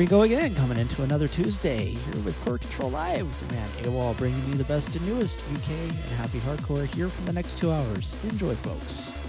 we go again, coming into another Tuesday here with Core Control Live with your man AWal, bringing you the best and newest UK and happy hardcore here for the next two hours. Enjoy, folks.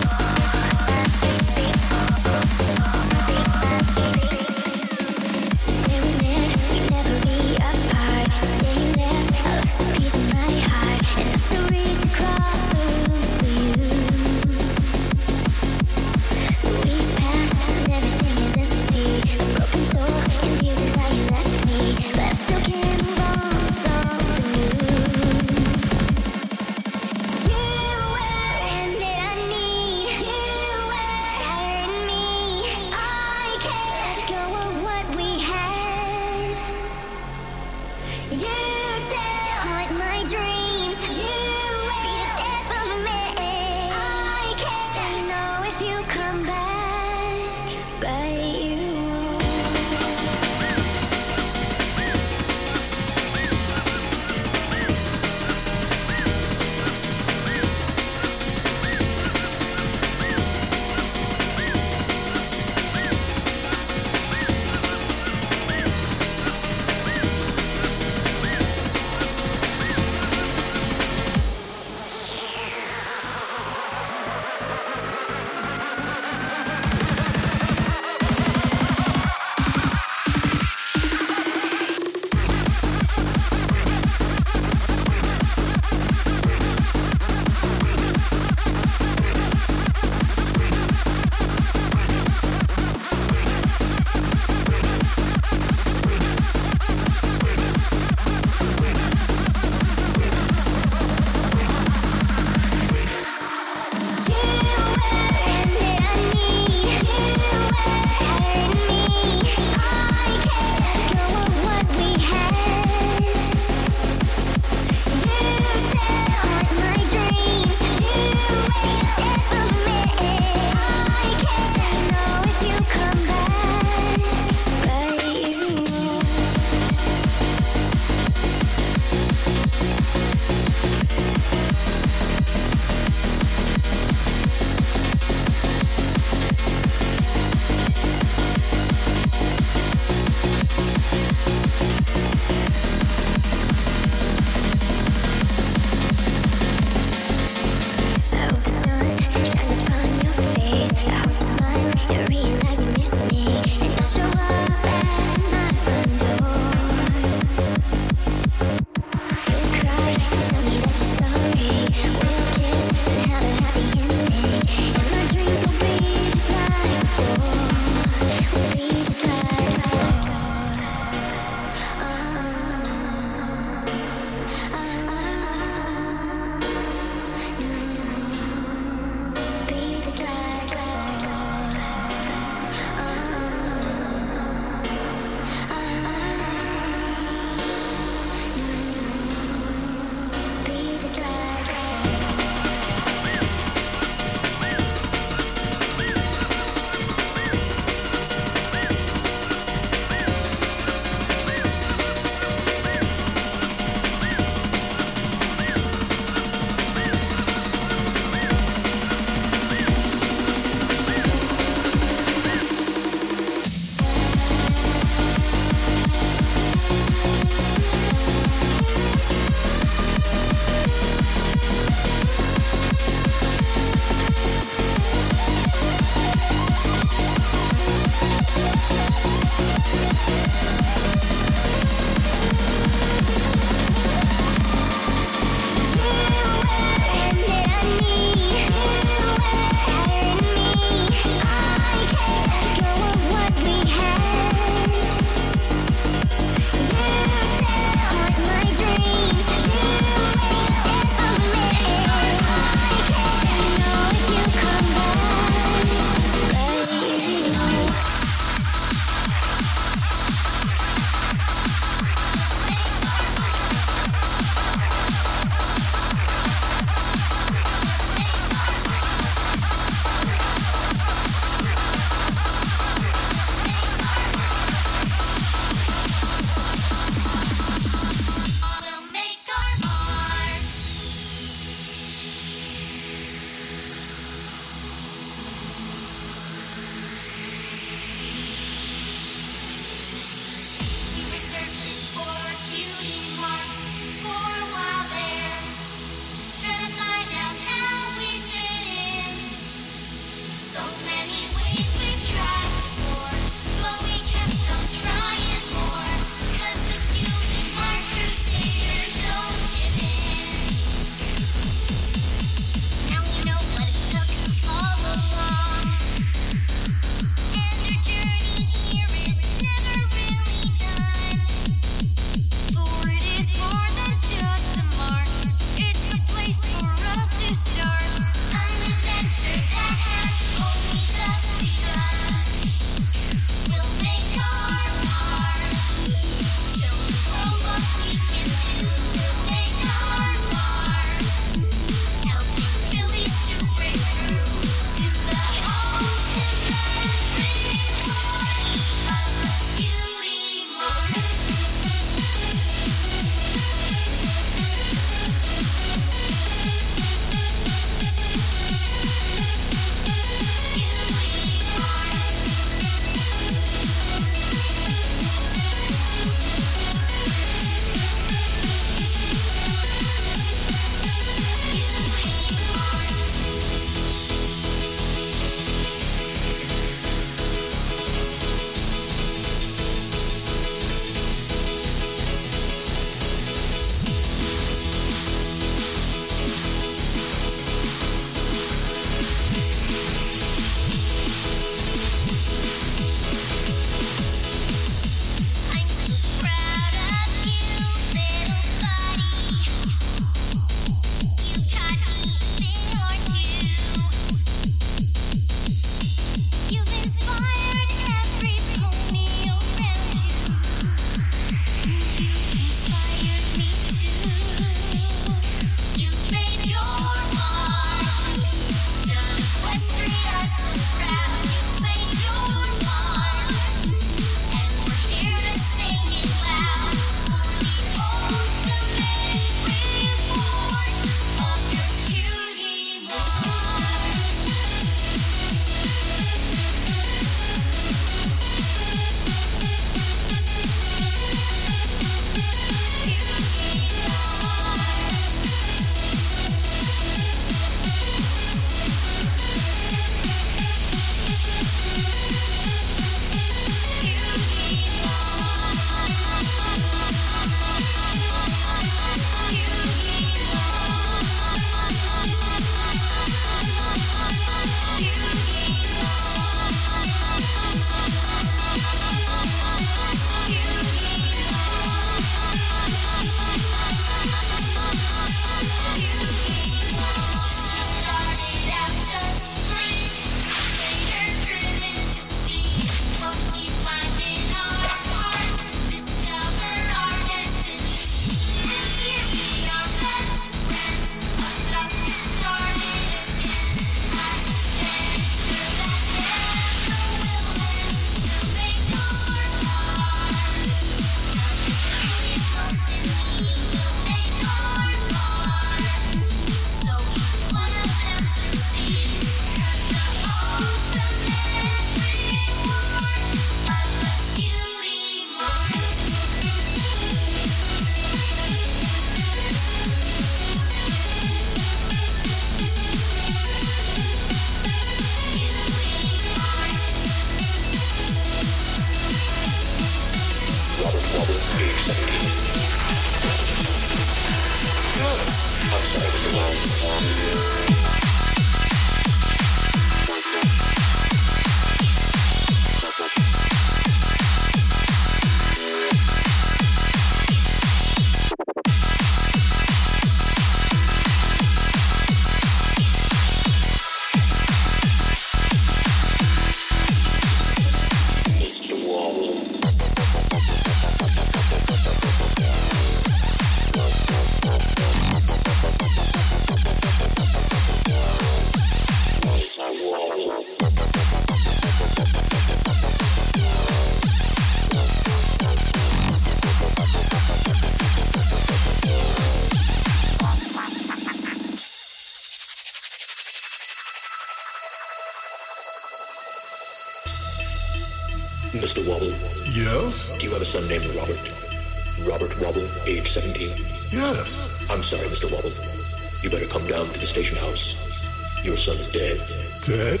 Dead?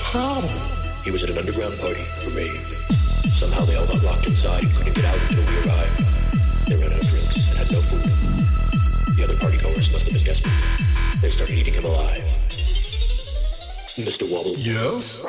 How? He was at an underground party, a rave. Somehow they all got locked inside and couldn't get out until we arrived. They ran out of drinks and had no food. The other partygoers must have been desperate. They started eating him alive. Mr. Wobble. Yes?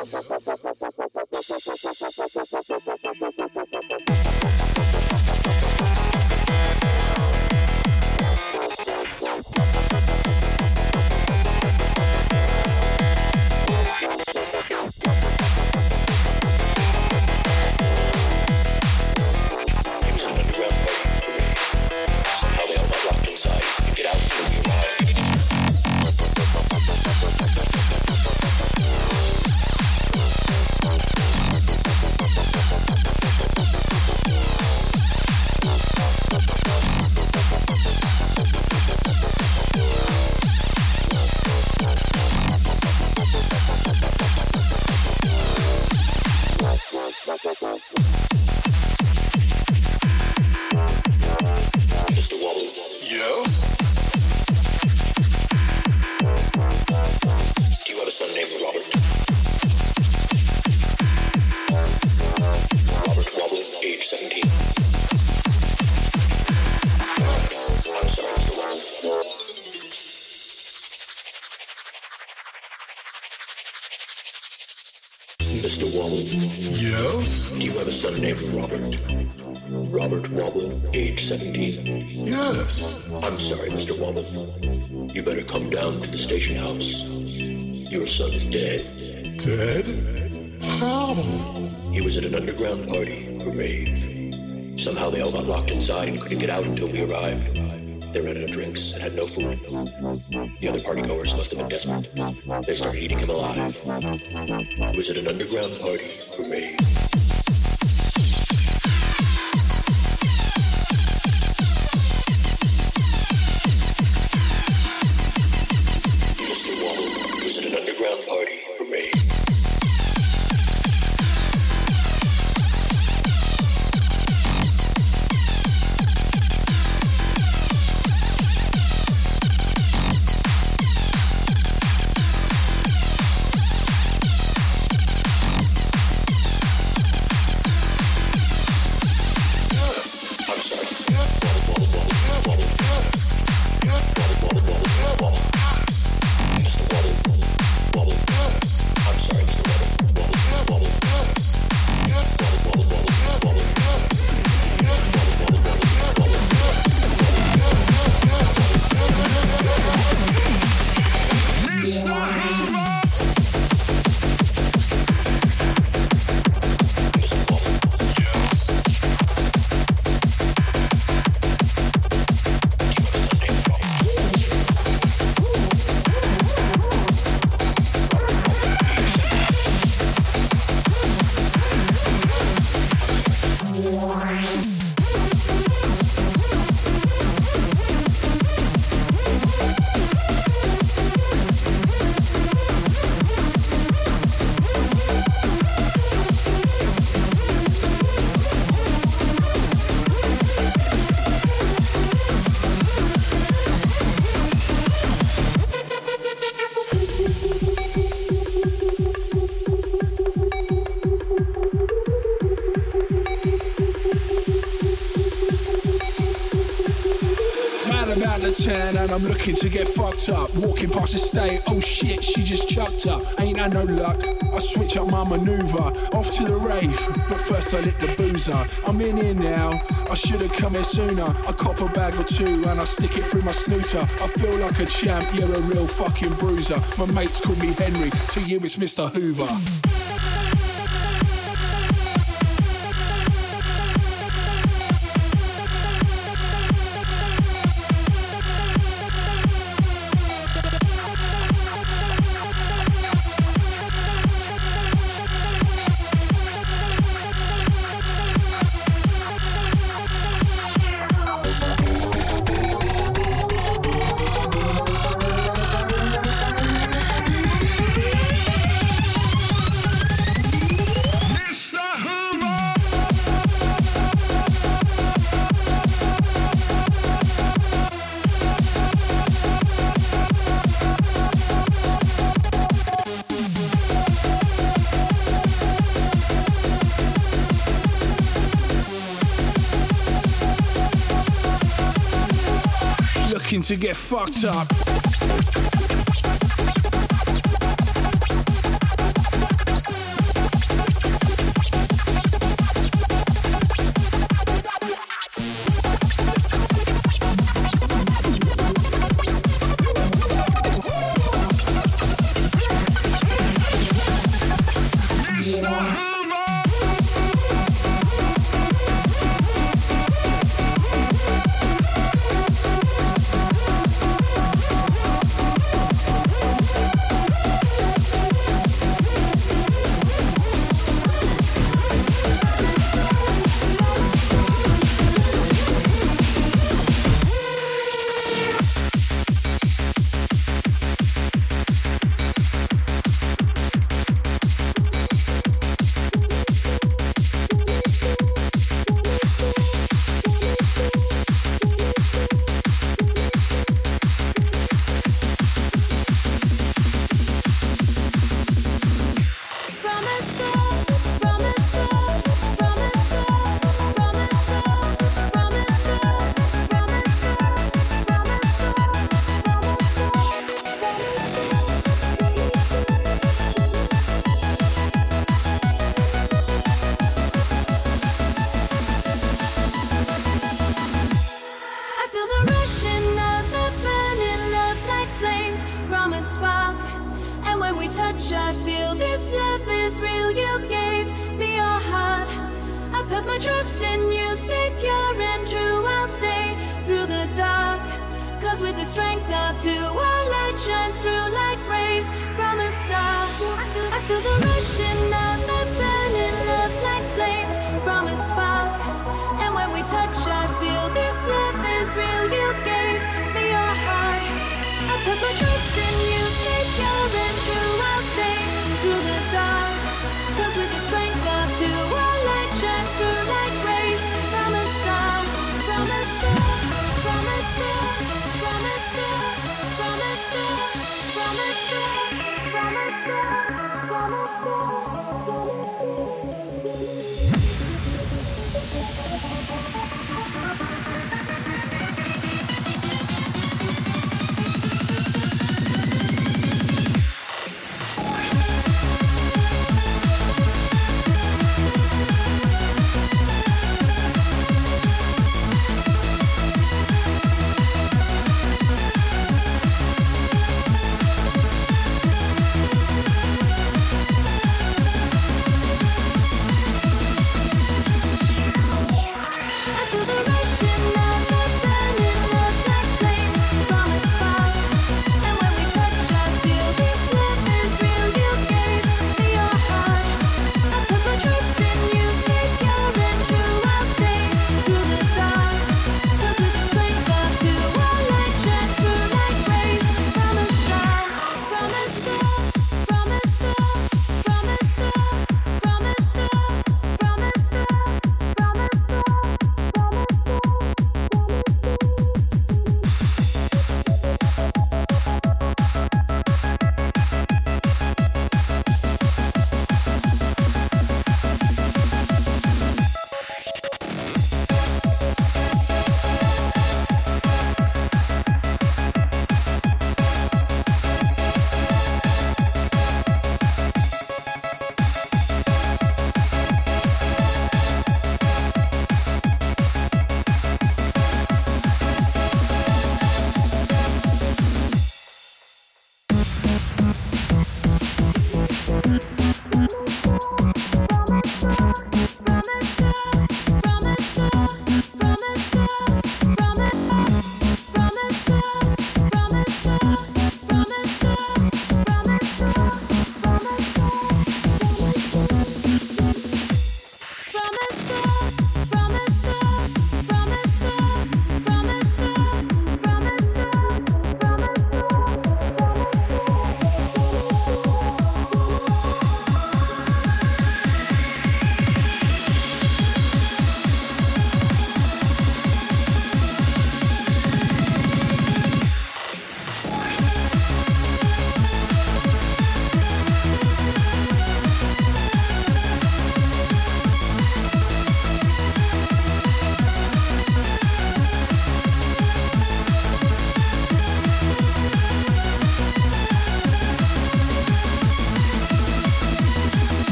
The other partygoers must have been desperate. They started eating him alive. Was it an underground party? Parade. Looking to get fucked up. Walking past the state, oh shit, she just chucked up. Ain't had no luck. I switch up my maneuver, off to the rave. But first I lit the boozer. I'm in here now. I should have come here sooner. I cop a bag or two and I stick it through my snooter. I feel like a champ, you're a real fucking bruiser. My mates call me Henry, to you it's Mr. Hoover. To get fucked up.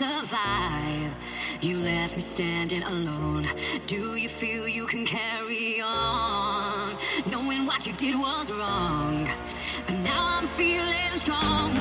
survive. You left me standing alone. Do you feel you can carry on? Knowing what you did was wrong, but now I'm feeling strong.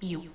Fuck you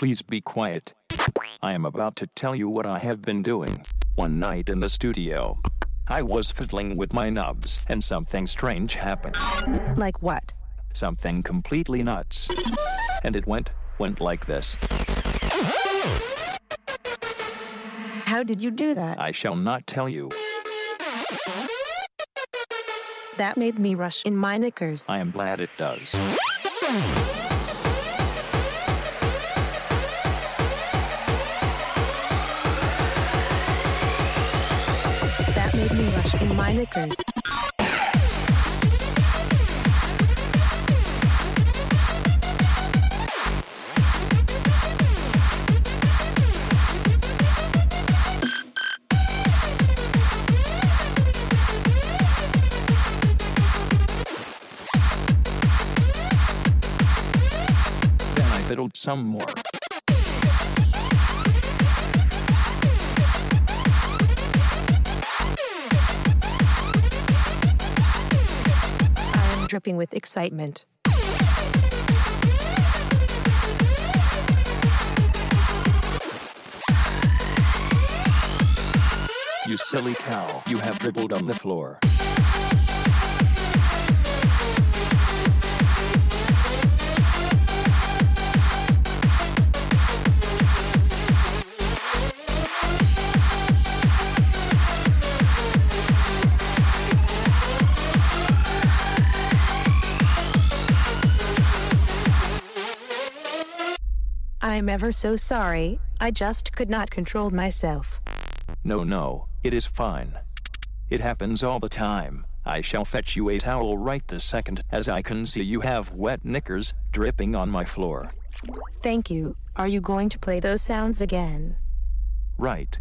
Please be quiet. I am about to tell you what I have been doing. One night in the studio, I was fiddling with my knobs and something strange happened. Like what? Something completely nuts. And it went, went like this. How did you do that? I shall not tell you. That made me rush in my knickers. I am glad it does. Then I fiddled some more. Dripping with excitement. You silly cow. You have dribbled on the floor. I'm ever so sorry. I just could not control myself. No, no, it is fine. It happens all the time. I shall fetch you a towel right this second, as I can see you have wet knickers dripping on my floor. Thank you. Are you going to play those sounds again? Right.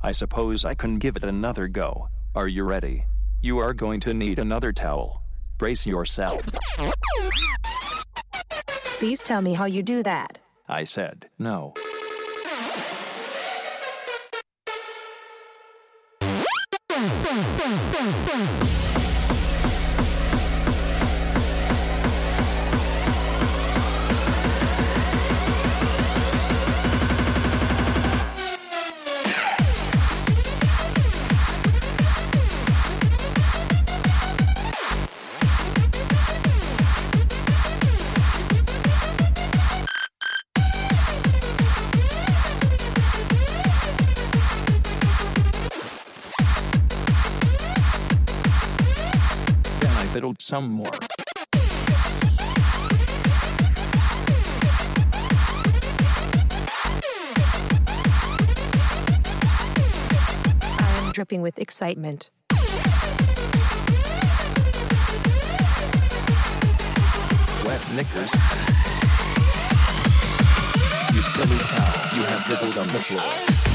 I suppose I can give it another go. Are you ready? You are going to need another towel. Brace yourself. Please tell me how you do that. I said, no. Some more. I am dripping with excitement. Wet knickers. You silly cow. You have dribbled on the floor.